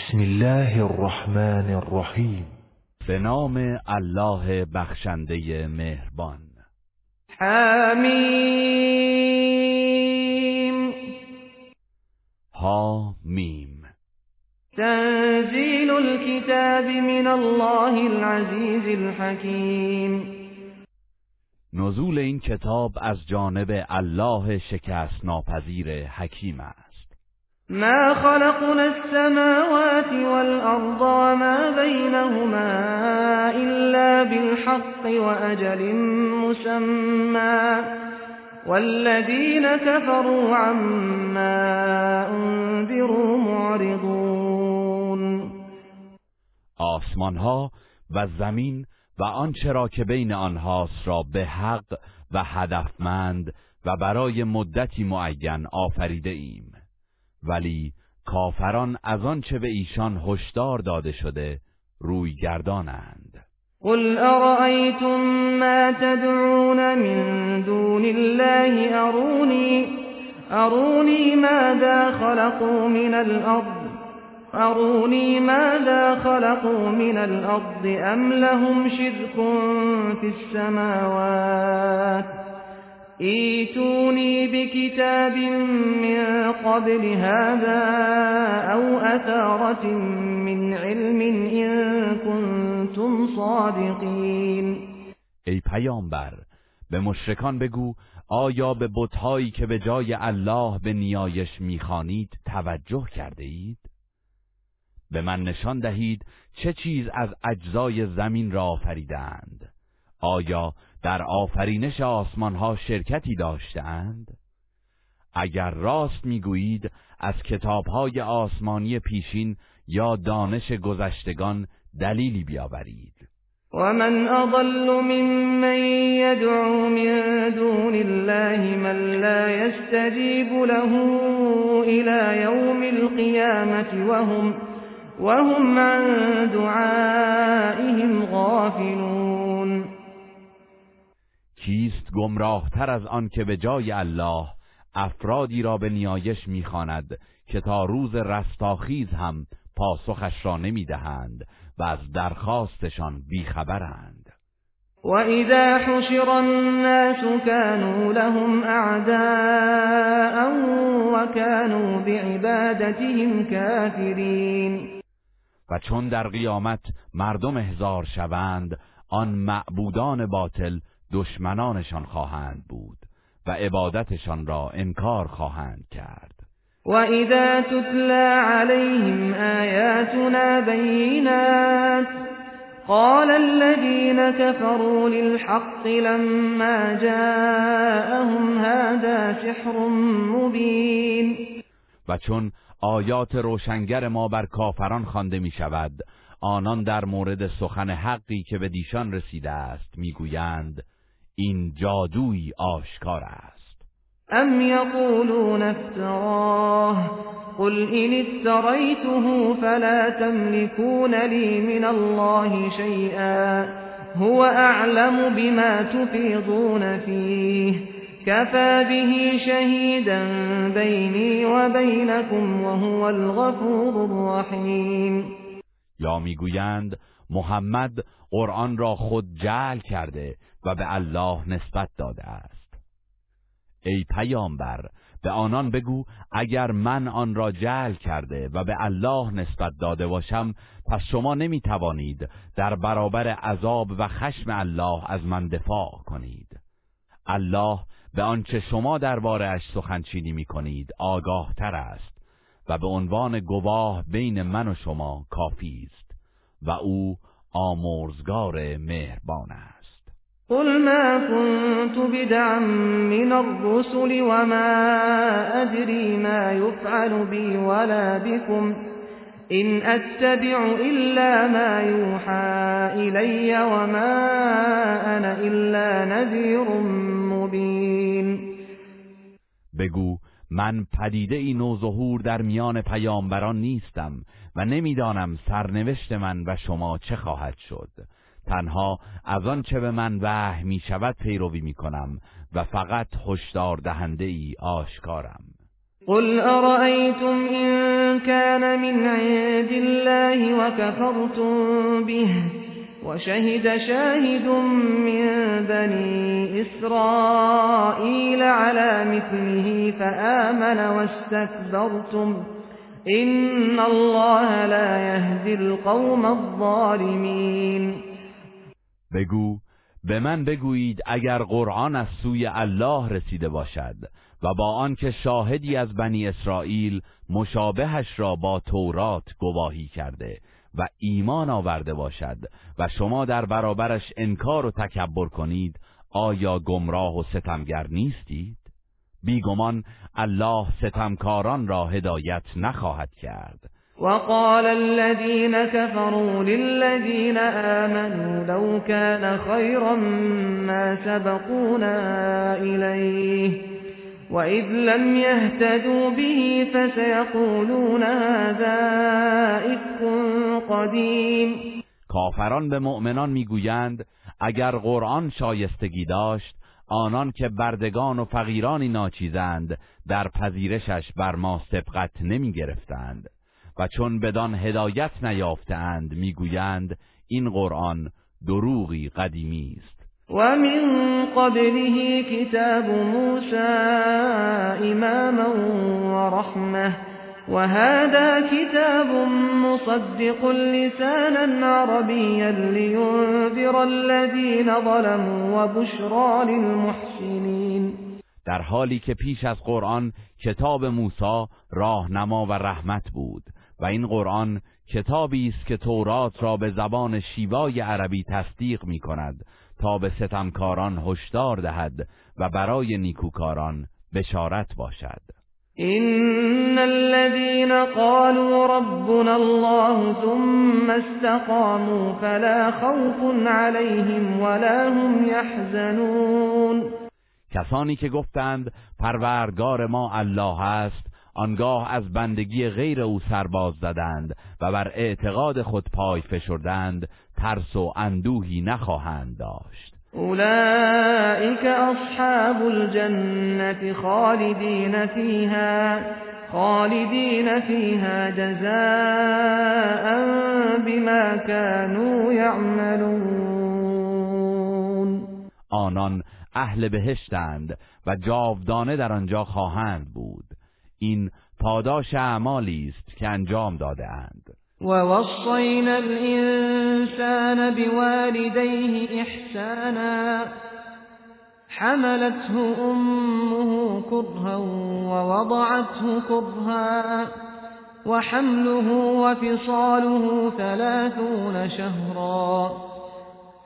بسم الله الرحمن الرحیم. به نام الله بخشنده مهربان. حمیم. ها میم تنزیل الكتاب من الله العزیز الحکیم. نزول این کتاب از جانب الله شکست ناپذیر حکیم است. ما خلقنا السماوات والأرض وما بينهما إلا بالحق وأجل مسمى. والذين كفروا عما انذروا معرضون. آسمان ها و زمین و آنچه را که بین آنهاست را به حق و هدفمند و برای مدتی معین آفریده ایم. ولی کافران از آنچه به ایشان هشدار داده شده روی گردانند. قل ارأيتم ما تدعون من دون الله؟ اروني اروني ماذا خلقوا من الارض؟ اروني ماذا خلقوا من الارض؟ ام لهم شرك في السماوات؟ ایتونی بكتاب من قبل هذا او اثارت من علم ان كنتم صادقین ای پیامبر به مشرکان بگو آیا به بتهایی که به جای الله به نیایش می‌خوانید توجه کرده اید؟ به من نشان دهید چه چیز از اجزای زمین را آفریدند آیا در آفرینش آسمان ها شرکتی داشتند؟ اگر راست می‌گویید از کتاب های آسمانی پیشین یا دانش گذشتگان دلیلی بیاورید ومن اضل ممن يدعو من دون الله من لا يستجيب له الى يوم القيامه وهم وهم عن دعائهم غافلون کیست گمراهتر از آن که به جای الله افرادی را به نیایش می‌خواند که تا روز رستاخیز هم پاسخش را نمی‌دهند و از درخواستشان بیخبرند. و اذا حشر الناس كانوا لهم اعداء و كانوا بعبادتهم كافرین و چون در قیامت مردم احضار شوند آن معبودان باطل دشمنانشان خواهند بود و عبادتشان را انکار خواهند کرد. و اذا تتلا علیهم آیاتنا بینات قال الذين كفروا للحق لما جاءهم هذا سحر مبین. و چون آیات روشنگر ما بر کافران خوانده می شود آنان در مورد سخن حقی که به دیشان رسیده است می‌گویند این جادوی آشکار است. ام یقولون افتراه قل این افتریته فلا تملكون لی من الله شیئا هو اعلم بما تفیضون فیه كفى به شهيدا بيني وبينكم وهو الغفور الرحیم. یا می‌گویند محمد قرآن را خود جعل کرده و به الله نسبت داده است. ای پیامبر به آنان بگو اگر من آن را جعل کرده و به الله نسبت داده باشم پس شما نمی توانید در برابر عذاب و خشم الله از من دفاع کنید. الله به آنچه شما دربارهاش سخنچینی می کنید آگاه تر است و به عنوان گواه بین من و شما کافی است و او آمرزگار مهربان است. قل ما كنت بدعا من الرسل وما أدري ما يفعل بي ولا بكم إن أتبع إلا ما يوحى إلي وما أنا إلا نذير مبين. بگو من پدیده ای نوظهور در میان پیامبران نیستم و نمی‌دانم سرنوشت من و شما چه خواهد شد. تنها از آن چه به من وحی می شود پیروی می کنم و فقط هشدار دهنده ای آشکارم. قل أرأيتم إن كان من عند الله وكفرتم به وشهد شاهد من بني إسرائيل على مثله فآمن واستكبرتم إن الله لا يهدي القوم الظالمين بگو به من بگویید اگر قرآن از سوی الله رسیده باشد و با آنکه شاهدی از بنی اسرائیل مشابهش را با تورات گواهی کرده و ایمان آورده باشد و شما در برابرش انکار و تکبر کنید آیا گمراه و ستمگر نیستید؟ بیگمان الله ستمکاران را هدایت نخواهد کرد وقال الذين كفروا للذين آمنوا لو كان خيرا ما سبقونا إليه وإذ لم يهتدوا به فسيقولون هذا إفك قدیم کافران به مؤمنان می‌گویند اگر قرآن شایستگی داشت آنان که بردگان و فقیرانی ناچیزند در پذیرشش بر ما سبقت نمی گرفتند و چون بدان هدایت نیافتند می‌گویند این قرآن دروغی قدیمی است. و من قبله کتاب موسی اماما و رحمه وهذا كتاب مصدق لسانا عربيا لينذر الذين ظلموا وبشرى للمحسنين. در حالی که پیش از قرآن کتاب موسی راهنما و رحمت بود. و این قرآن کتابی است که تورات را به زبان شیوای عربی تصدیق می کند تا به ستمکاران هشدار دهد و برای نیکوکاران بشارت باشد. إن الذين قالوا ربنا الله ثم استقاموا فلا خوف عليهم ولا هم يحزنون. کسانی که گفتند پروردگار ما الله است آنگاه از بندگی غیر او سرباز زدند و بر اعتقاد خود پای فشردند ترس و اندوهی نخواهند داشت. أولئك أصحاب الجنة خالدين فيها خالدين فيها جزاء بما كانوا يعملون آنان اهل بهشتند و جاودانه در آنجا خواهند بود. این پاداش اعمالی است که انجام داده اند ووصينا الإنسان بوالديه إحسانا حملته أمه كرها ووضعته كرها وحمله وفصاله ثلاثون شهرا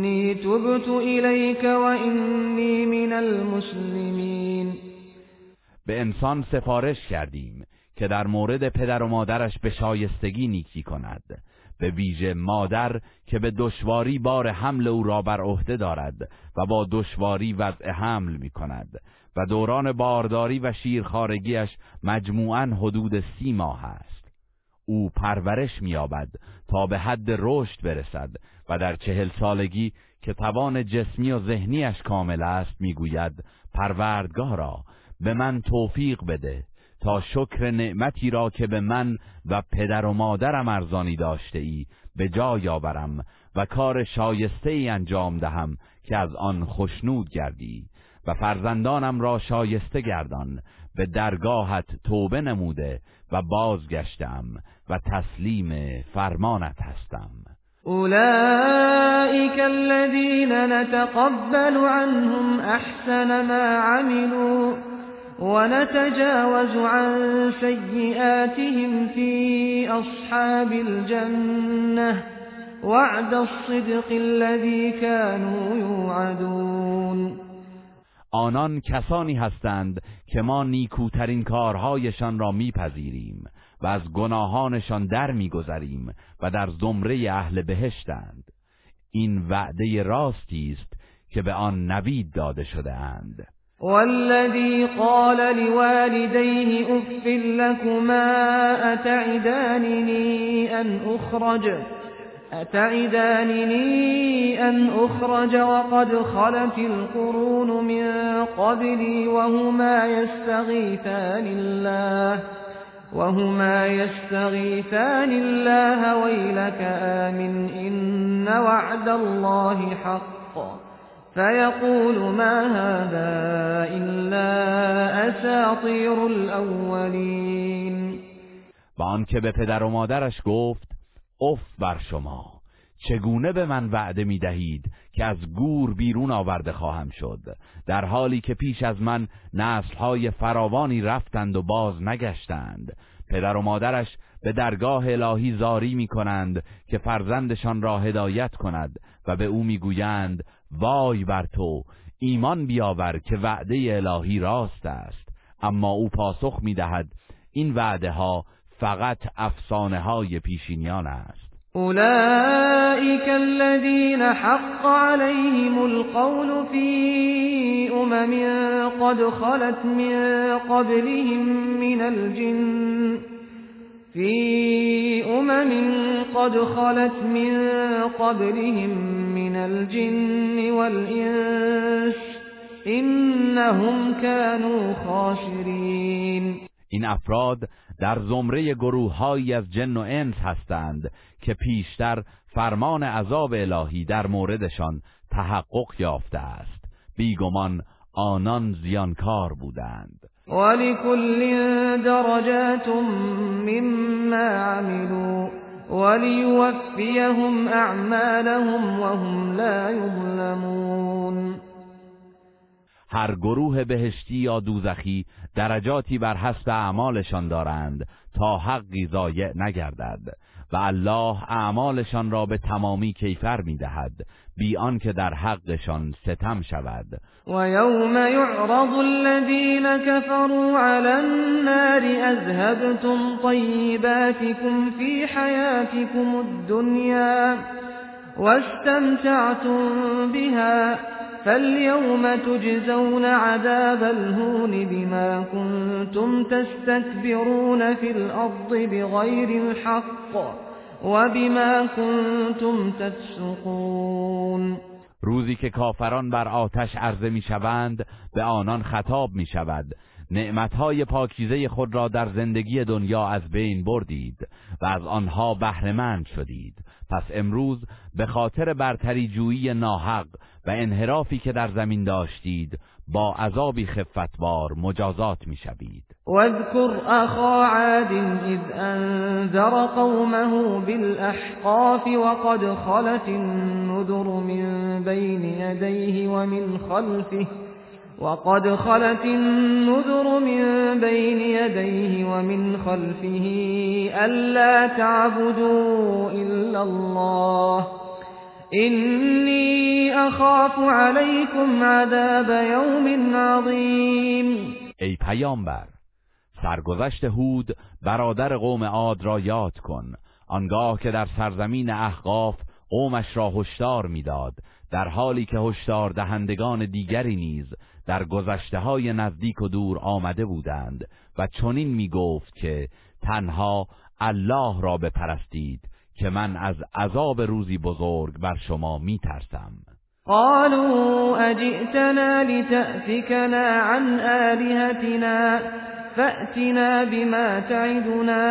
إني تبت إليك وإني من المسلمين. به انسان سفارش کردیم که در مورد پدر و مادرش به شایستگی نیکی کند به ویژه مادر که به دشواری بار حمل او را بر عهده دارد و با دشواری وضع حمل می کند و دوران بارداری و شیرخارگیش مجموعاً حدود سی ماه است. او پرورش مییابد تا به حد رشد برسد و در چهل سالگی که توان جسمی و ذهنیش کامل است می‌گوید پروردگارا به من توفیق بده تا شکر نعمتی را که به من و پدر و مادرم ارزانی داشته ای به جای آورم و کار شایسته ای انجام دهم که از آن خشنود گردی و فرزندانم را شایسته گردان به درگاهت توبه نموده و بازگشتم و تسلیم فرمانت هستم. اولئك الذين نتقبل عنهم احسن ما عملوا ونتجاوز عن سيئاتهم في أصحاب الجنة وعد الصدق الذي كانوا يوعدون آنان کسانی هستند که ما نیکوترین کارهایشان را میپذیریم. و از گناهانشان در میگذریم و در زمره اهل بهشتند. این وعده راستی است که به آن نوید داده شده اند. والذي قال لوالديه اف لكما اتعدانني ان اخرج أتعدانني أن أخرج وقد خلت القرون من قبلي وهما يستغيثان الله. وهما يستغيثان الله ويلك آمن إن وعد الله حق. فيقول ما هذا إلا أساطير الأولين. و آنکه به پدر و مادرش گفت اف بر شما. چگونه به من وعده می دهید که از گور بیرون آورده خواهم شد؟ در حالی که پیش از من نسلهای فراوانی رفتند و باز نگشتند. پدر و مادرش به درگاه الهی زاری می کنند که فرزندشان را هدایت کند و به او می‌گویند وای بر تو ایمان بیاور که وعده الهی راست است. اما او پاسخ می دهد این وعده ها فقط افسانه های پیشینیان است. اولئك الذين حق عليهم القول في امم قد خلت من قبلهم من الجن في امم قد خلت من قبلهم من الجن والانس انهم كانوا خاسرين این أفراد در زمره گروههایی از جن و انس هستند که پیشتر فرمان عذاب الهی در موردشان تحقق یافته است. بیگمان آنان زیانکار بودند. ولكل درجات مما عملوا وليوفيهم اعمالهم وهم لا يظلمون هر گروه بهشتی یا دوزخی درجاتی بر حسب اعمالشان دارند تا حقی ضایع نگردد و الله اعمالشان را به تمامی کیفر می‌دهد بی آنکه در حقشان ستم شود. و یوم یعرض الذین كفروا علی النار اذهبتم طیباتكم فی حیاتكم الدنیا واستمتعتم بها فاليوم تجزون عذاب الهون بما كنتم تستكبرون في الأرض بغير الحق وبما كنتم تفسقون روزی که کافران بر آتش عرضه می شوند به آنان خطاب می شود نعمتهای پاکیزه خود را در زندگی دنیا از بین بردید و از آنها بهرهمند شدید. پس امروز به خاطر برتری جویی ناحق و انحرافی که در زمین داشتید با عذابی خفتبار مجازات می‌شوید. واذكر اخا عاد اذ انذر قومه بالاحقاف وقد خلت النذر من بين يديه ومن خلفه وقد خلت النذر من بين يديه ومن خلفه ألا تعبدوا إلا الله. إني أخاف عليكم عذاب يوم عظيم. ای پیامبر سرگذشت هود برادر قوم عاد را یاد کن. آنگاه که در سرزمین احقاف قومش را هشدار می‌داد در حالی که هشدار دهندگان دیگری نیز در گذشته های نزدیک و دور آمده بودند و چنین می گفت که تنها الله را بپرستید که من از عذاب روزی بزرگ بر شما می ترسم قالوا اجئتنا لتأفکنا عن آلهتنا فأتنا بما تعدنا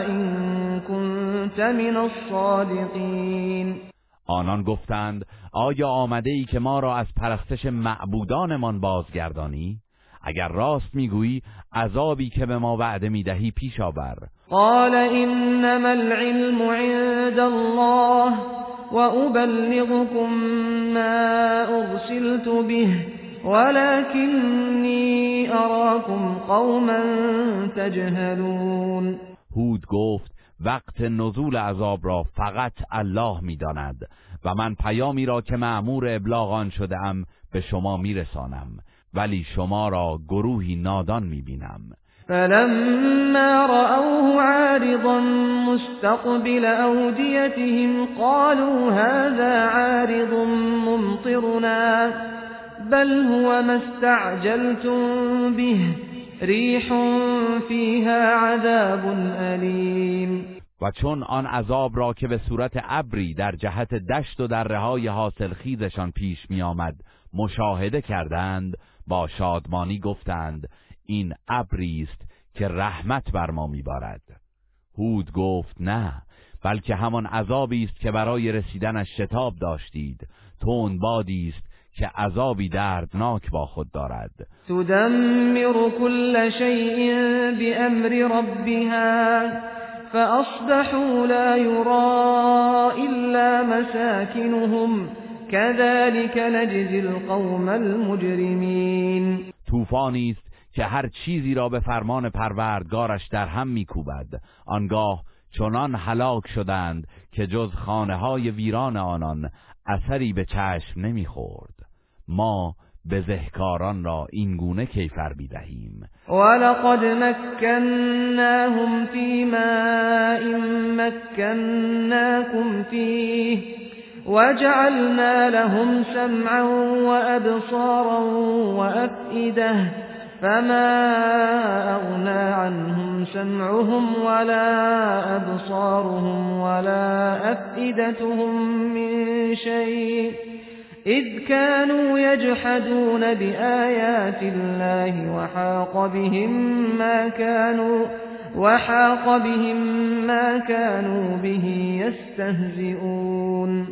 إن كنت من الصادقین آنان گفتند آیا آمده ای که ما را از پرستش معبودانمان بازگردانی؟ اگر راست می‌گویی عذابی که به ما وعده می‌دهی پیش آور قال انما العلم عند الله وابلغكم ما ارسلت به ولكني اراكم قوما تجهلون هود گفت وقت نزول عذاب را فقط الله می‌داند و من پیامی را که معمور ابلاغ آن شده ام به شما میرسانم ولی شما را گروهی نادان می‌بینم. فلما رأوه عارضا مستقبل أوديتهم قالوا هذا عارض ممطرنا بل هو ما استعجلتم به ریح فیها عذاب و چون آن عذاب را که به صورت ابری در جهت دشت و در رهای حاصل خیزشان پیش می آمد مشاهده کردند با شادمانی گفتند این ابری است که رحمت بر ما میبارد. هود گفت نه بلکه همان عذابی است که برای رسیدنش شتاب داشتید. تون بادی است که عذابی دردناک با خود دارد. تدمر كل شيء بأمر ربها. فأصبحوا لا يرى إلا مساكنهم كذلك نجزي القوم المجرمين. طوفانی است که هر چیزی را به فرمان پروردگارش در هم میکوبد. آنگاه چنان هلاک شدند که جز خانه های ویران آنان اثری به چشم نمی‌خورد. ما به ذهکاران را این گونه کیفر بیدهیم. ولقد مکناهم فی ماء مکناکم فیه وجعلنا لهم سمعا وأبصارا وأفئده فما أغنى عنهم سمعهم ولا أبصارهم ولا أفئدتهم من شيء إذ كانوا يجحدون بآيات الله وحاق بهم ما كانوا وحاق بهم ما كانوا به يستهزئون.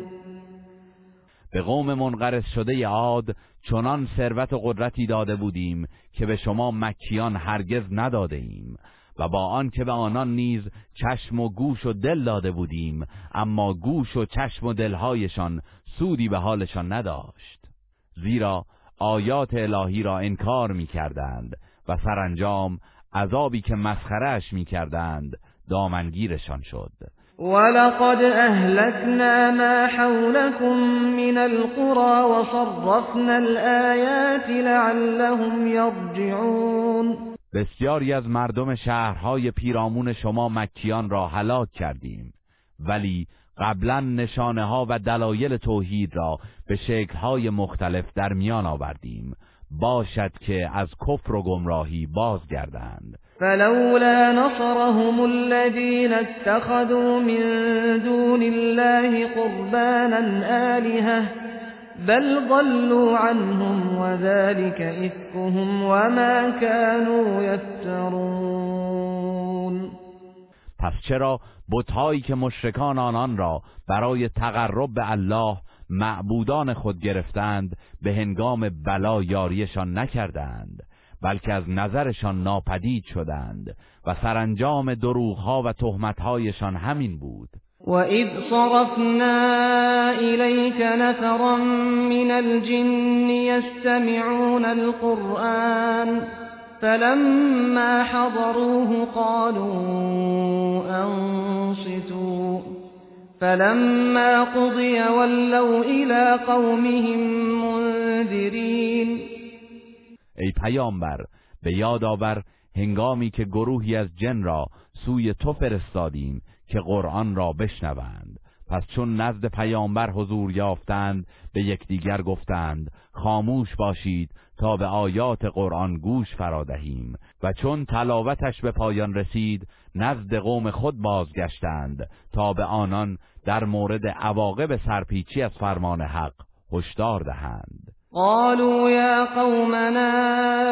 به قوم منقرض شده عاد چنان ثروت و قدرتی داده بودیم که به شما مکیان هرگز نداده ایم و با آن که به آنان نیز چشم و گوش و دل داده بودیم اما گوش و چشم و دلهایشان سودی به حالشان نداشت. زیرا آیات الهی را انکار می کردند و سرانجام عذابی که مسخرش می کردند دامنگیرشان شد. ولقد أهلكنا ما حولكم من القرى وصرفنا الآيات لعلهم يرجعون بسیاری از مردم شهرهای پیرامون شما مکیان را هلاک کردیم ولی قبلا نشانه ها و دلایل توحید را به شکلهای مختلف در میان آوردیم. باشد که از کفر و گمراهی بازگردند. فلولا نصرهم الذين اتخذوا من دون الله قربانا آلهة بل ضلوا عنهم وذلك إفكهم وما كانوا يفترون. پس چرا بتهایی که مشرکان آنان را برای تقرب به الله معبودان خود گرفتند به هنگام بلا یاریشان نکردند بلکه از نظرشان ناپدید شدند و سرانجام دروغها و تهمتهایشان همین بود. وَإِذْ صَرَفْنَا إِلَيْكَ نَفَرًا مِنَ الْجِنِّ يَسْتَمِعُونَ الْقُرْآنَ فَلَمَّا حَضَرُوهُ قَالُوا أَنصِتُوا. فَلَمَّا قُضِيَ وَلَّوْا إِلَى قَوْمِهِمْ مُنذِرِينَ. ای پیامبر به یاد آور هنگامی که گروهی از جن را سوی تو فرستادیم که قرآن را بشنوند. پس چون نزد پیامبر حضور یافتند به یکدیگر گفتند خاموش باشید تا به آیات قرآن گوش فرادهیم و چون تلاوتش به پایان رسید نزد قوم خود بازگشتند تا به آنان در مورد عواقب سرپیچی از فرمان حق هشدار دهند. قالوا يا قومنا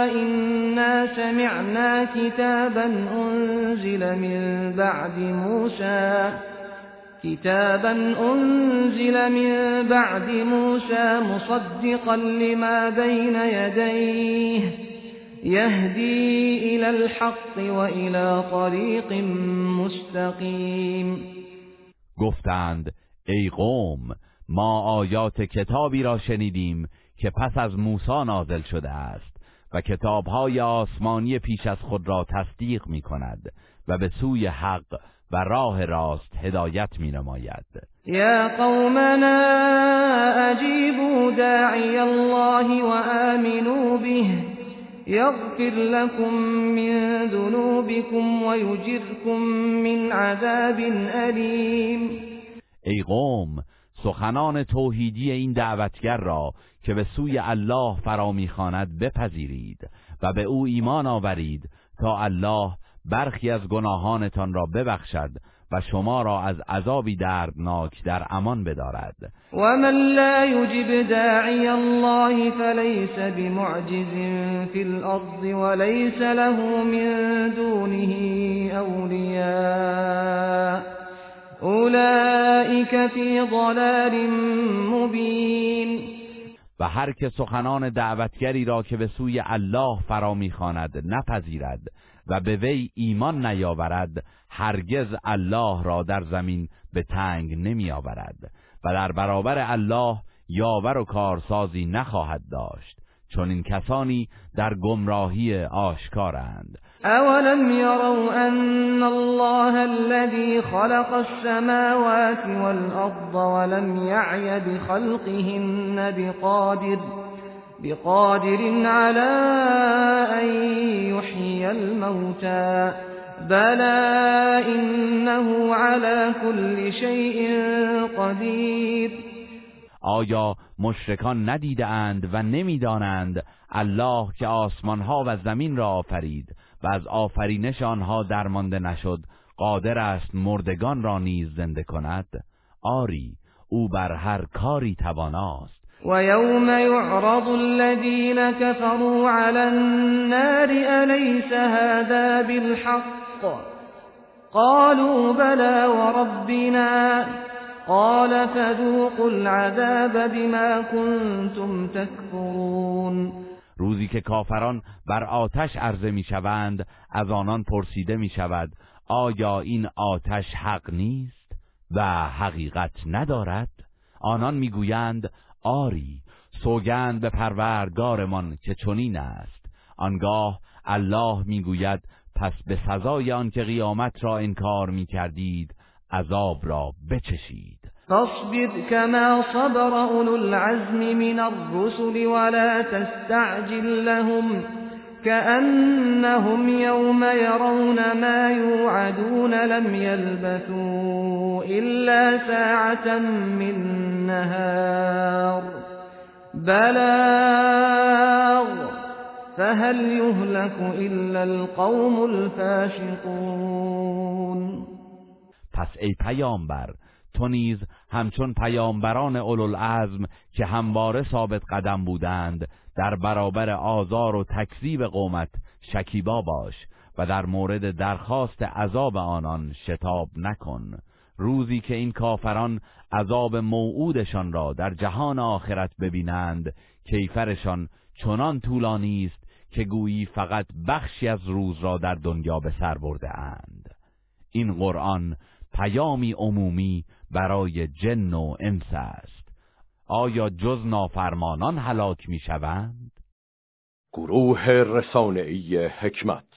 إنا سمعنا كتابا أنزل من بعد موسى. كتابا أنزل من بعد موسى مصدقا لما بين يديه يهدي إلى الحق وإلى طريق مستقيم گفتند ای قوم ما آیات کتابی را شنیدیم که پس از موسی نازل شده است و کتابهای آسمانی پیش از خود را تصدیق می کند و به سوی حق و راه راست هدایت می نماید یا قومنا اجیبوا داعی الله و آمنوا به. يغفر لكم من ذنوبكم ويجركم من عذاب أليم ای قوم سخنان توحیدی این دعوتگر را که به سوی الله فرا می‌خواند بپذیرید و به او ایمان آورید تا الله برخی از گناهانتان را ببخشد و شما را از عذابی دردناک در امان بدارد. و من لا یجب داعی الله فلیس بمعجز فی الارض وليس له من دونه اولیاء اولئک فی ضلال مبین و هر که سخنان دعوتگری را که به سوی الله فرا می‌خواند نپذیرد و به وی ایمان نیاورد هرگز الله را در زمین به تنگ نمی آورد و در برابر الله یاور و کارسازی نخواهد داشت. چون این کسانی در گمراهی آشکارند. اولم يروا ان الله الذي خلق السماوات والارض ولم يعي بخلقهن بقادر بقادر على ان يحيي الموتى بلى انه على كل شيء قدیر. آیا مشرکان ندیده اند و نمی‌دانند الله که آسمان ها و زمین را آفرید و از آفرینش آنها درمانده نشد قادر است مردگان را نیز زنده کند؟ آری او بر هر کاری تواناست. و یوم یعرض الذین كفروا على النار الیس هذا بالحق؟ قالوا بلى وربنا قال فذوقوا العذاب بما كنتم تكفرون. روزی که کافران بر آتش عرضه می‌شوند از آنان پرسیده می شود آیا این آتش حق نیست و حقیقت ندارد؟ آنان می‌گویند آری سوگند به پروردگارمان که چنین است. آنگاه الله می‌گوید پس به سزای آن که قیامت را انکار می‌کردید عذاب را بچشید. فاصبر كما صبر أولو العزم من الرسل ولا تستعجل لهم كأنهم يوم يرون ما يوعدون لم يلبثوا إلا ساعة من نهار. بلاغ فهل يهلك إلا القوم الفاشقون پس ای پیامبر تو نیز همچون پیامبران اولوالعزم که همواره ثابت قدم بودند در برابر آزار و تکذیب قومت شکیبا باش و در مورد درخواست عذاب آنان شتاب نکن. روزی که این کافران عذاب موعودشان را در جهان آخرت ببینند کیفرشان چنان طولانی است که گویی فقط بخشی از روز را در دنیا به سر برده اند. این قرآن پیامی عمومی برای جن و انس است آیا جز نافرمانان هلاک می شوند؟ گروه رسانه‌ای حکمت